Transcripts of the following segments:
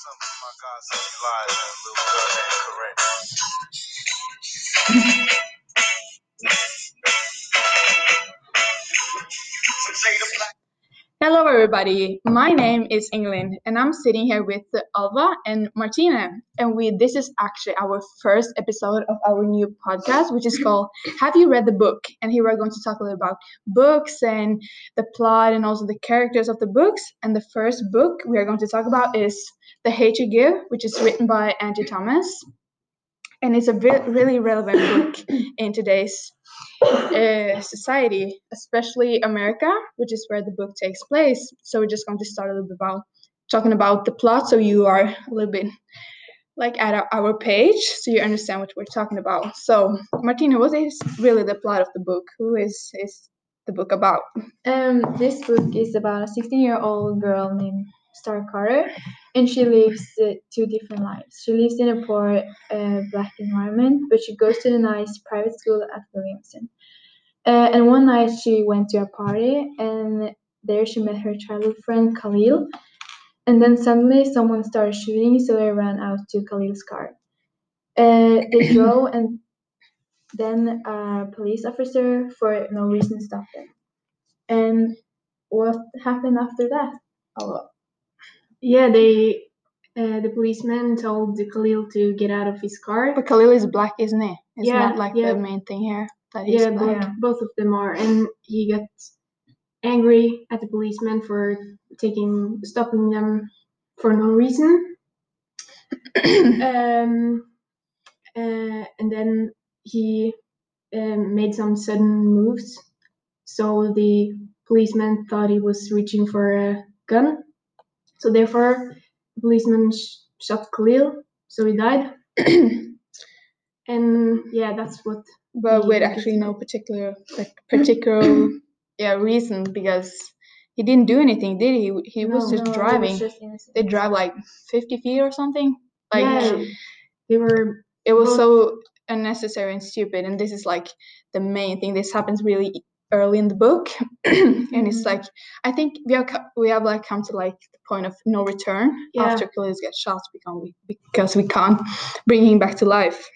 something my God said he lied and little girl ain't correct. Everybody. My name is England, and I'm sitting here with Alva and Martina. And we this is actually our first episode of our new podcast, which is called "Have You Read the Book?" And here we're going to talk a little about books and the plot, and also the characters of the books. And the first book we are going to talk about is "The Hate You Give," which is written by Angie Thomas, and it's a ve- really relevant book in today's uh, society, especially America, which is where the book takes place. So we're just going to start a little bit about talking about the plot, so you are a little bit like at our, page, so you understand what we're talking about. So, Martina, what is really the plot of the book? Who is is the book about? Um, this book is about a 16 year old girl named Starr Carter, and she lives uh, two different lives. She lives in a poor uh, black environment, but she goes to a nice private school at Williamson. Uh, and one night she went to a party, and there she met her childhood friend Khalil. And then suddenly someone started shooting, so they ran out to Khalil's car. Uh, they drove, and then a police officer, for no reason, stopped them. And what happened after that? Oh, Yeah, they uh, the policeman told Khalil to get out of his car. But Khalil is black, isn't he? It's Yeah, not like yeah. the main thing here that he's Yeah, black. both, both of them are, and he got angry at the policeman for taking stopping them for no reason. um, uh, and then he um, made some sudden moves, so the policeman thought he was reaching for a gun. So therefore, the policeman sh- shot Khalil, so he died. and yeah, that's what. but with actually no particular like particular yeah reason because he didn't do anything, did he? He was just no, driving. was just they drive like 50 feet or something. Like yeah, they were it was both- so unnecessary and stupid. And this is like the main thing. This happens really early in the book, and it's Mhm. like I think we have we have like come to like the point of no return Yeah. after Khalil gets shot because we because we can't bring him back to life.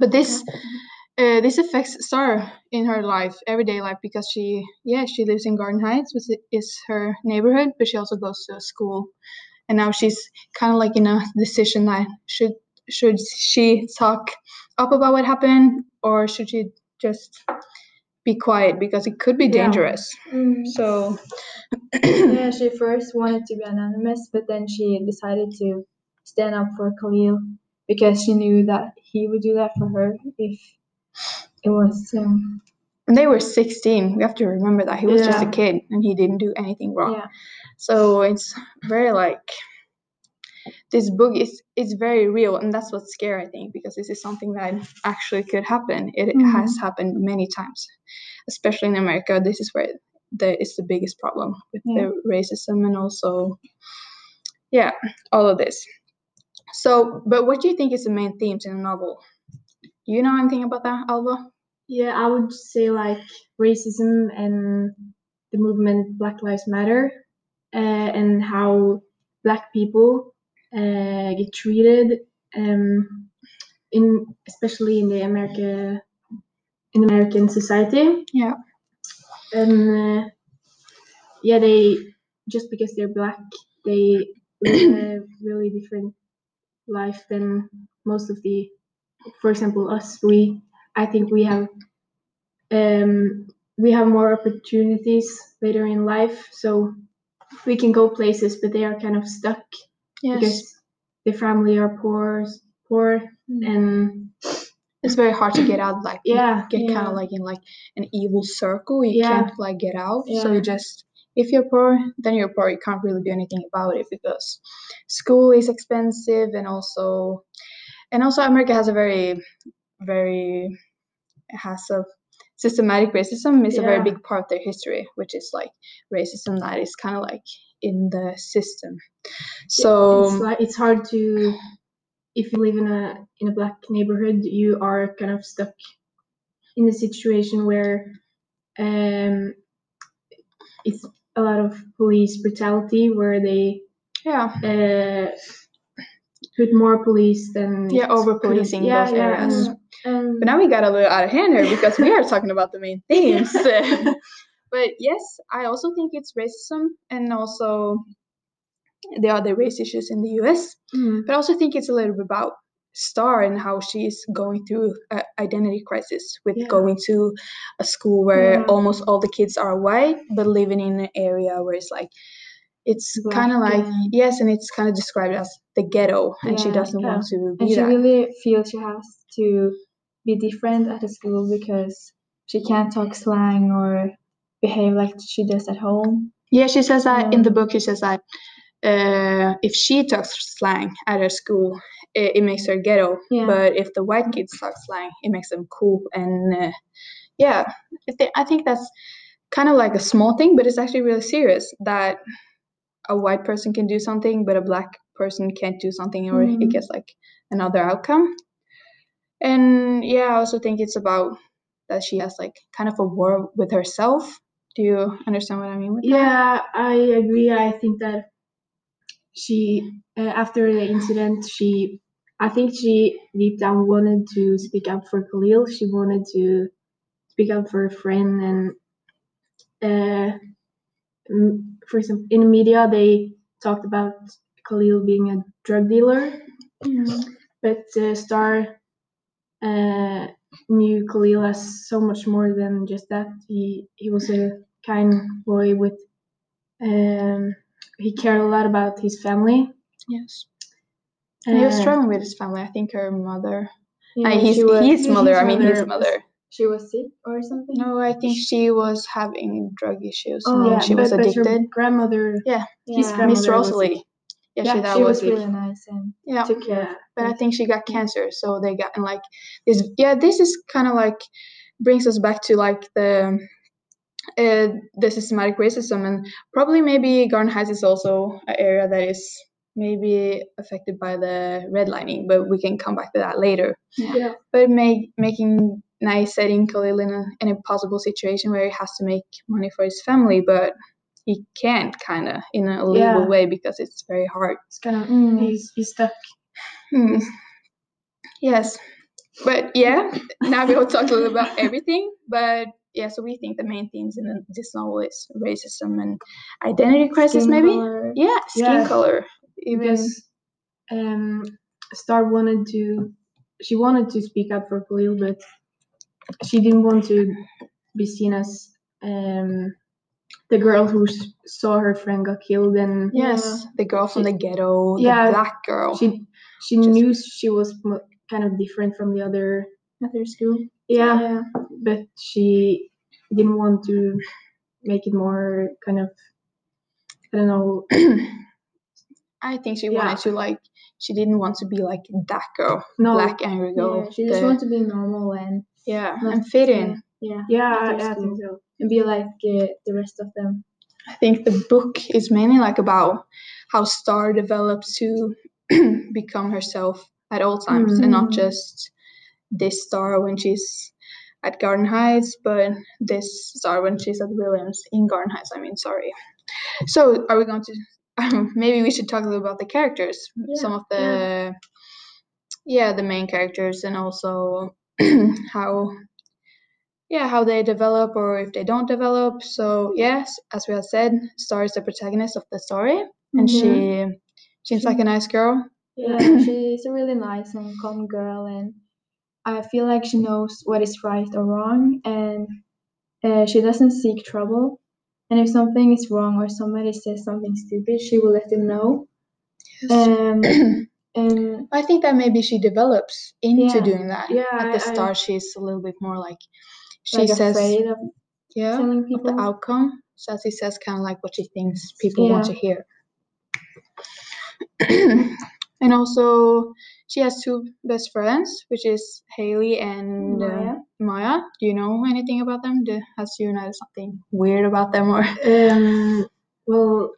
But this. Uh, this affects Starr in her life, everyday life, because she, yeah, she lives in Garden Heights, which is her neighborhood, but she also goes to a school, and now she's kind of like in a decision that should should she talk up about what happened or should she just be quiet because it could be Yeah. dangerous. Mm. So yeah, she first wanted to be anonymous, but then she decided to stand up for Khalil because she knew that he would do that for her if it was um, and they were 16. We have to remember that he was just a kid and he didn't do anything wrong. yeah. So it's very like this book is is very real and that's what's scary I think because this is something that actually could happen. It has happened many times, especially in America. This is where the is the biggest problem with the racism and also yeah all of this. So, but what do you think is the main themes in the novel? Do you know anything about that, Alva? Yeah, I would say like racism and the movement Black Lives Matter, uh, and how Black people uh, get treated, um, in especially in the America, in American society. Yeah. And uh, yeah, they just because they're black, they live a really different life than most of the, for example, us. We I think we have um, we have more opportunities later in life, so we can go places, but they are kind of stuck because the family are poor, poor, mm. and it's very hard to get out. Like you yeah, get kind of like in like an evil circle. You Yeah. can't like get out. So you just if you're poor, then you're poor. You can't really do anything about it because school is expensive and also and also America has a very very has a systematic racism is a very big part of their history, which is like racism that is kind of like in the system. So it's like it's hard to if you live in a in a black neighborhood you are kind of stuck in a situation where um it's a lot of police brutality where they yeah, uh put more police than Yeah, over policing yeah, those yeah, areas. Um, But now we got a little out of hand here because we are talking about the main themes. but yes, I also think it's racism and also the other race issues in the US. Mm. But I also think it's a little bit about Starr and how she's going through an identity crisis with Yeah. going to a school where Yeah. almost all the kids are white, but living in an area where it's like it's kind of like and- yes, and it's kind of described as the ghetto, and she doesn't want to be and she that. really feels she has to be different at the school because she can't talk slang or behave like she does at home. Yeah, she says that in the book. She says that uh, if she talks slang at her school, it, it makes her ghetto. Yeah. But if the white kids talk slang, it makes them cool. And uh, yeah, I, thi- I think that's kind of like a small thing, but it's actually really serious that a white person can do something, but a black person can't do something, or it Mhm. gets like another outcome. And yeah, I also think it's about that she has like kind of a war with herself. Do you understand what I mean with that? Yeah, I agree. I think that she, uh, after the incident, she, I think she deep down wanted to speak up for Khalil. She wanted to speak up for a friend, and uh, m- for example, in the media they talked about Khalil being a drug dealer, but uh, Starr uh, knew Khalil as so much more than just that. He he was a kind boy with um he cared a lot about his family. Yes. He was struggling with his family. I think her mother. Yeah, his was, his mother. I mean his mother- mother. she was sick or something. No, I think she was having drug issues. Oh, yeah, she was but, but addicted. her grandmother. Yeah, yeah, his Miss grandmother was Rosalie. Yeah, Yeah, she, that she was was really nice and yeah. took care. Yeah, But I think she got cancer, so they got and like this. Yeah, this is kind of like brings us back to like the uh, the systematic racism, and probably maybe Garden Heights is also an area that is maybe affected by the redlining, but we can come back to that later. yeah, but make making nice setting Khalil in a, in a possible situation where he has to make money for his family, but he can't kind of in a legal Yeah. way because it's very hard. it's kind of Mm. he's he's stuck. Hmm. Yes, but yeah, now we'll talk a little about everything. But yeah, so we think the main themes in this novel is racism and identity crisis, Skin maybe. color. Yeah, skin Yeah. color. Even because um, Starr wanted to, she wanted to speak up for Khalil, but she didn't want to be seen as um, the girl who saw her friend got killed, and yes, the girl from the ghetto, Yeah, the black girl. she she Just- knew she was kind of different from the other. at their school. Yeah, Yeah. but she didn't want to make it more kind of, I don't know. I think she Yeah. wanted to like she didn't want to be like that girl, No. black angry girl. Yeah, she just the- wants to be normal and yeah, and fit in. Yeah. Yeah, I, I think so. And be like uh, the rest of them. I think the book is mainly like about how Starr develops to become herself at all times, and not Mhm. just this Starr when she's at Garden Heights, but this Starr when she's at Williams in Garden Heights. I mean, sorry. So, are we going to? maybe we should talk a little about the characters, some of the yeah the main characters, and also how yeah how they develop or if they don't develop so yes as we have said star is the protagonist of the story and she seems like a nice girl Yeah, she's a really nice and calm girl, and I feel like she knows what is right or wrong, and uh, she doesn't seek trouble. And if something is wrong or somebody says something stupid, she will let them know. Um, and i think that maybe she develops into Yeah. doing that Yeah, at the I- I- start she's a little bit more like she like says of yeah telling of people. the outcome so she says kind of like what she thinks people want to hear and also she has two best friends which is haley and uh, Maya. Maya, do you know anything about them? Do, has you noticed something weird about them or? Um, well,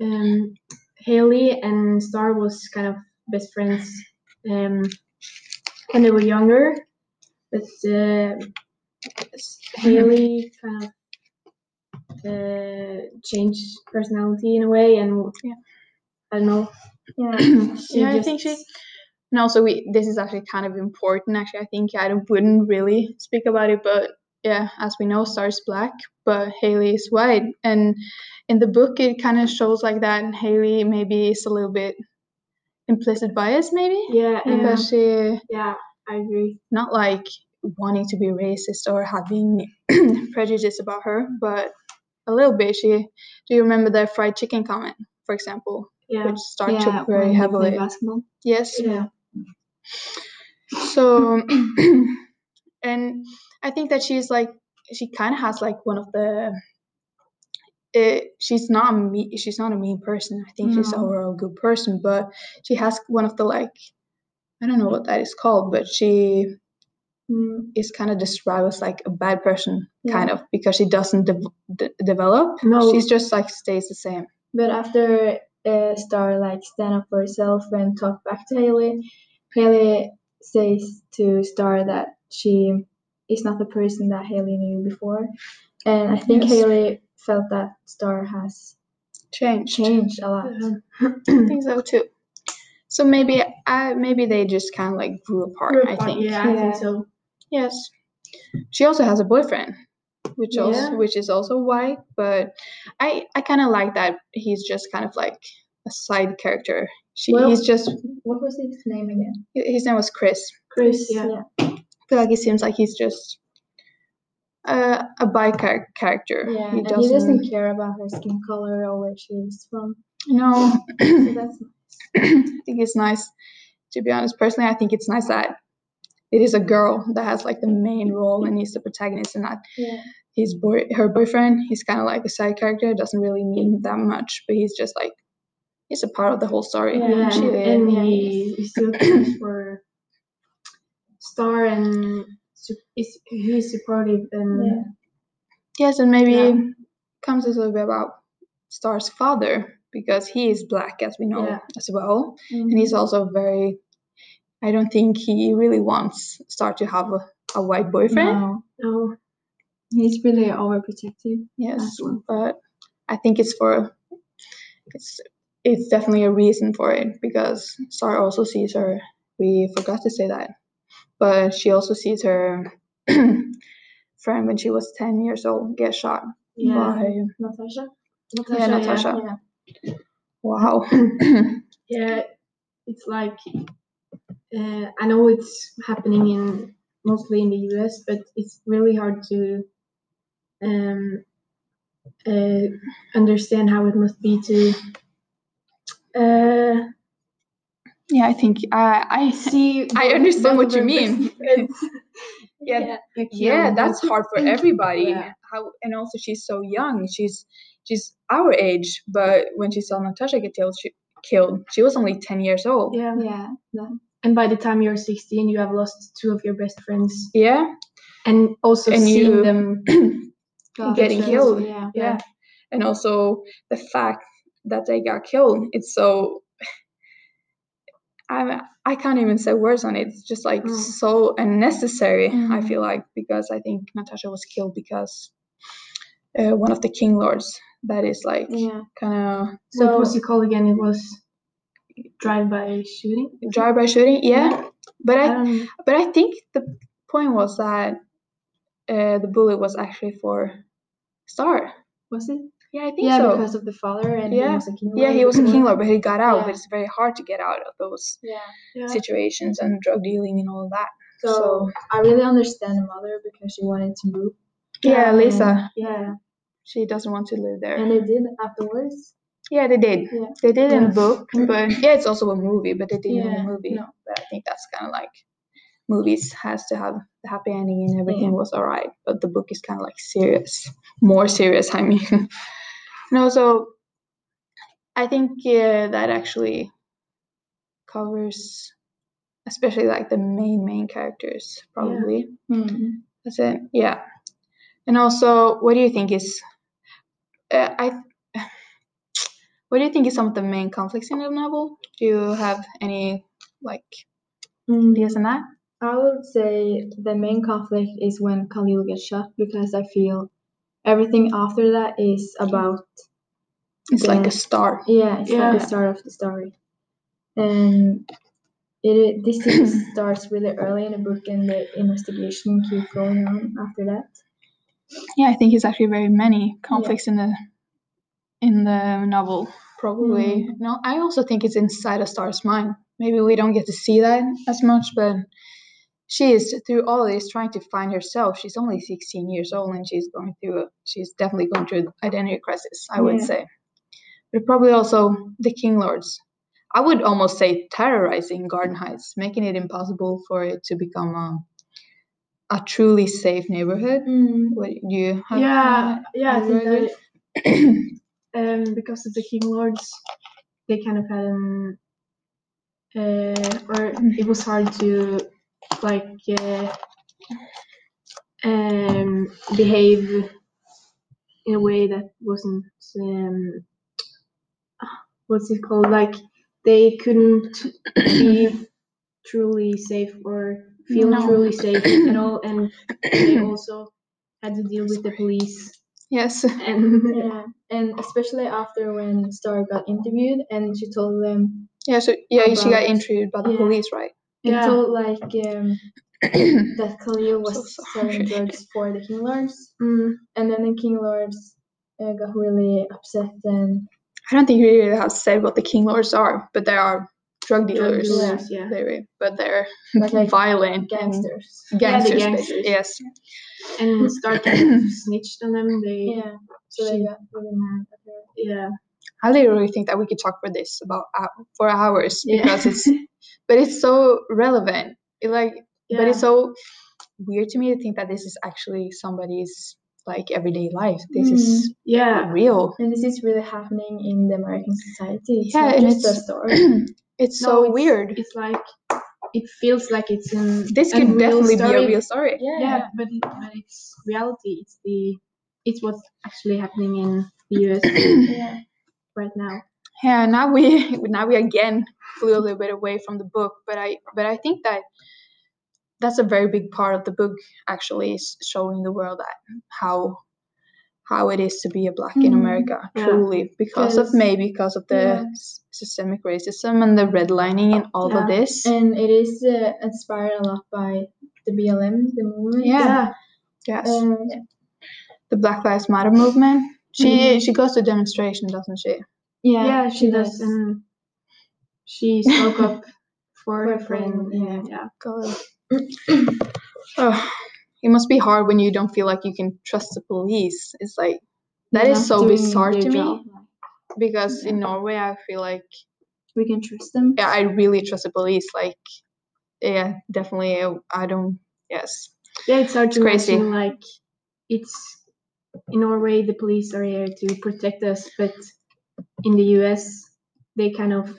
um, Hailey and Starr was kind of best friends um, when they were younger, but uh, Hailey kind of uh, changed personality in a way, and Yeah. I don't know. Yeah. She yeah, I think she. And also, we this is actually kind of important. Actually, I think I wouldn't really speak about it, but yeah, as we know, Starr's black, but Hailey is white, and in the book, it kind of shows like that. And Hailey maybe is a little bit implicit bias, maybe Yeah, and because she yeah, I agree. not like wanting to be racist or having prejudice about her, but a little bit. She do you remember the fried chicken comment, for example, Yeah, which Starr yeah, very when they play heavily. basketball. Yes. yeah, So, and I think that she's like she kind of has like one of the. It, she's not a me. She's not a mean person. I think she's No. overall a good person, but she has one of the like, I don't know what that is called, but she is kind of described as like a bad person, Yeah. kind of, because she doesn't dev- de- develop. No. she's just like stays the same. But after uh, Starr like stand up for herself and talk back to Hailey, Hailey says to Starr that she is not the person that Hailey knew before, and I think Yes. Hailey felt that Starr has Changed. changed a lot. I think so too. So maybe I maybe they just kind of like grew apart. I think. Yeah, I think so. Yes. She also has a boyfriend, which also Yeah. which is also white, but I I kind of like that he's just kind of like a side character. She Well- he's just What was his name again? his name was Chris. Chris, yeah. I feel like it seems like he's just a a bi char- character. Yeah, he doesn't, he doesn't care about her skin color or where she's from. No, So that's I think it's nice. To be honest, personally, I think it's nice that it is a girl that has like the main role and he's the protagonist, and not yeah. his boy, her boyfriend. He's kind of like a side character. Doesn't really mean that much, but he's just like he's a part of the whole story. Yeah, and, and yeah, he, he still for Starr and is he's supportive and Yeah. Yes, and maybe Yeah. comes a little bit about Starr's father because he is black, as we know Yeah. as well, Mm-hmm. and he's also very. I don't think he really wants Starr to have a, a white boyfriend. No, no, he's really overprotective. Yes, well. but I think it's for it's it's definitely a reason for it because Starr also sees her. We forgot to say that, but she also sees her friend when she was ten years old get shot yeah, by Natasha. yeah Natasha. Yeah. Wow. yeah. It's like uh, I know it's happening in mostly in the U.S., but it's really hard to um, uh, understand how it must be to uh, yeah, I think I I see. I understand what you mean. their best friends. yeah, like, yeah, kill. that's hard for everybody. Yeah. How and also she's so young. She's she's our age, but when she saw Natasha get killed, she killed. She was only ten years old. Yeah. Yeah. And by the time you're 16, you have lost two of your best friends, Yeah, and also And seeing them. Getting killed. Yeah. yeah, and also the fact that they got killed. It's so. I I can't even say words on it. It's just like Mm. so unnecessary. I Mhm. feel like because I think Natasha was killed because uh, one of the king lords that is like Yeah. kind of So what was it called again? It was drive-by shooting. drive-by shooting. Yeah, but I Um, but I think the point was that uh, the bullet was actually for Starr. was it? Yeah, I think Yeah, so. because of the father and Yeah. he was a king. yeah, he was a king lord, but he got out. Yeah. But it's very hard to get out of those Yeah. Yeah. situations and drug dealing and all that. So, So- I really understand the mother because she wanted to move. Yeah, Lisa, Yeah, she doesn't want to live there. and they did afterwards. Yeah, they did. Yeah. They did in Yeah. the book, but yeah, it's also a movie. But they didn't in Yeah, the movie. no. But I think that's kind of like movies has to have the happy ending and everything was alright. But the book is kind of like serious, more serious. I mean, no. So I think yeah, that actually covers, especially like the main main characters. Probably Mm. that's it. Yeah. And also, what do you think is? Uh, I. What do you think is some of the main conflicts in the novel? Do you have any like ideas on that? I would say the main conflict is when Khalil gets shot because I feel everything after that is about It's like a star. yeah, it's like Yeah. the start of the story. and it this starts really early in the book, and the investigation keeps going on after that. Yeah, I think it's actually very many conflicts in the in the novel. Probably. No, I also think it's inside a star's mind. Maybe we don't get to see that as much, but she is through all this trying to find herself. She's only 16 years old and she's going through a, she's definitely going through an identity crisis, I would Yeah. say. But probably also the King Lords. I would almost say terrorizing Garden Heights, making it impossible for it to become a, a truly safe neighborhood. Mm. What do you have? yeah, yeah, I you think agree? that because of the King Lords, they kind of had an, uh, or it was hard to like uh, um, behave in a way that wasn't um, what's it called? Like they couldn't be truly safe or feel No. truly safe at all, and they also had to deal with the police Yes. and Yeah, and especially after when Starr got interviewed and she told them, Yeah, so yeah, she got interviewed by the yeah. police, right? it Yeah. told like um, that Khalil was So selling drugs for the King Lords, Mm, and then the King Lords uh, got really upset and I don't think we really have said what the King Lords are, but they are drug dealers. Drug dealers, yeah. They, but they're but like violent gangsters. and Yeah, the gangsters, gangsters. Yes. and Starr kind snitched on them. They Yeah, so She- got really mad at her. yeah I literally think that we could talk for this about hou- for hours Yeah. because it's, but it's so relevant. It like, but it's so weird to me to think that this is actually somebody's like everyday life. This Mm. is yeah real. And this is really happening in the American society. It's Yeah, not and just a story. it's No, so it's- weird. It's like it feels like it's in This could real definitely be a real story. Yeah, but it, but it's reality. It's the it's what's actually happening in the US yeah. right now. Yeah, now we now we again flew a little bit away from the book, but I but I think that that's a very big part of the book actually is showing the world that how how it is to be a black in Mhm. America Yeah. truly because of Because- maybe because of the yeah. systemic racism and the redlining and all of this. And it is uh, inspired a lot by the BLM, the movement. Yeah. yes, Um, the Black Lives Matter movement. She Mhm. she goes to demonstration, doesn't she? yeah, Yeah, she does, and she spoke up for For her friend. friend, Yeah, yeah. yeah. God. oh, it must be hard when you don't feel like you can trust the police. It's like that They're is so bizarre their to me job. because in Norway I feel like We can trust them. yeah I really trust the police. Like yeah, definitely uh, I don't. Yes, Yeah, it's hard It's to crazy. imagine like it's in Norway the police are here to protect us, but in the US they kind of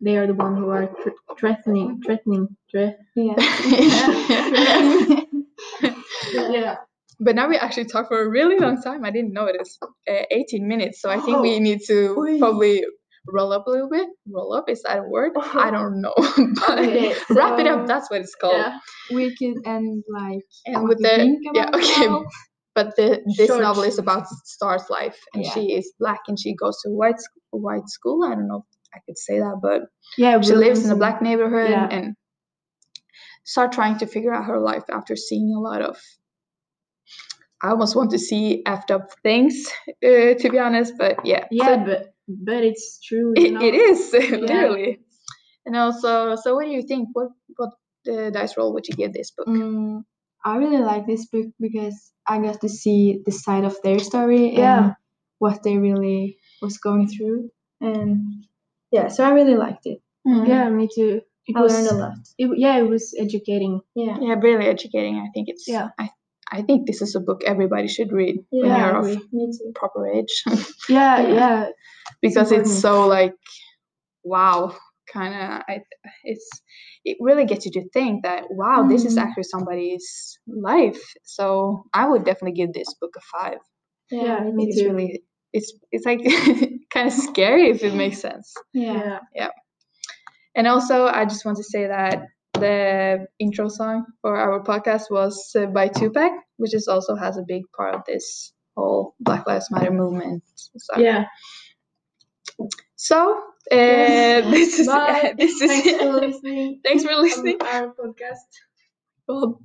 they are the one who are thr threatening threatening thre- Yeah. yeah But now we actually talked for a really long time. I didn't notice. Uh, 18 minutes. So I think we Oh. need to Oi. probably roll up a little bit. Roll up is that a word? I don't know. but Okay, wrap it up. That's what it's called. yeah we could end like and with the think yeah okay now. But the this Short. novel is about star's life and Yeah. she is black and she goes to white white school. I don't know if i could say that but yeah she lives in a black neighborhood Yeah. and start trying to figure out her life after seeing a lot of i almost want to see effed up things uh, to be honest but yeah. Yeah so but but it's true it, it is literally. And also so what do you think? What what uh, dice roll would you give this book? Mm, I really like this book because I got to see the side of their story Yeah. and what they really was going through, and yeah, so I really liked it. Mm. yeah me too it I was learned a lot. it, yeah it was educating Yeah, yeah really educating i think it's Yeah. i i think this is a book everybody should read when you're of agree. me too. proper age yeah Yeah. yeah because it's, important. so like wow kind of it's it really gets you to think that wow this is Mhm. actually somebody's life. So i would definitely give this book a five. Yeah, me me it's too. really it's it's like kind of scary if it makes sense. Yeah, yeah. And also, I just want to say that the intro song for our podcast was uh, by Tupac, which is also has a big part of this whole Black Lives Matter movement. So, yeah. So Uh, this is Bye. this is Thanks for listening. Thanks for listening. our podcast. Well,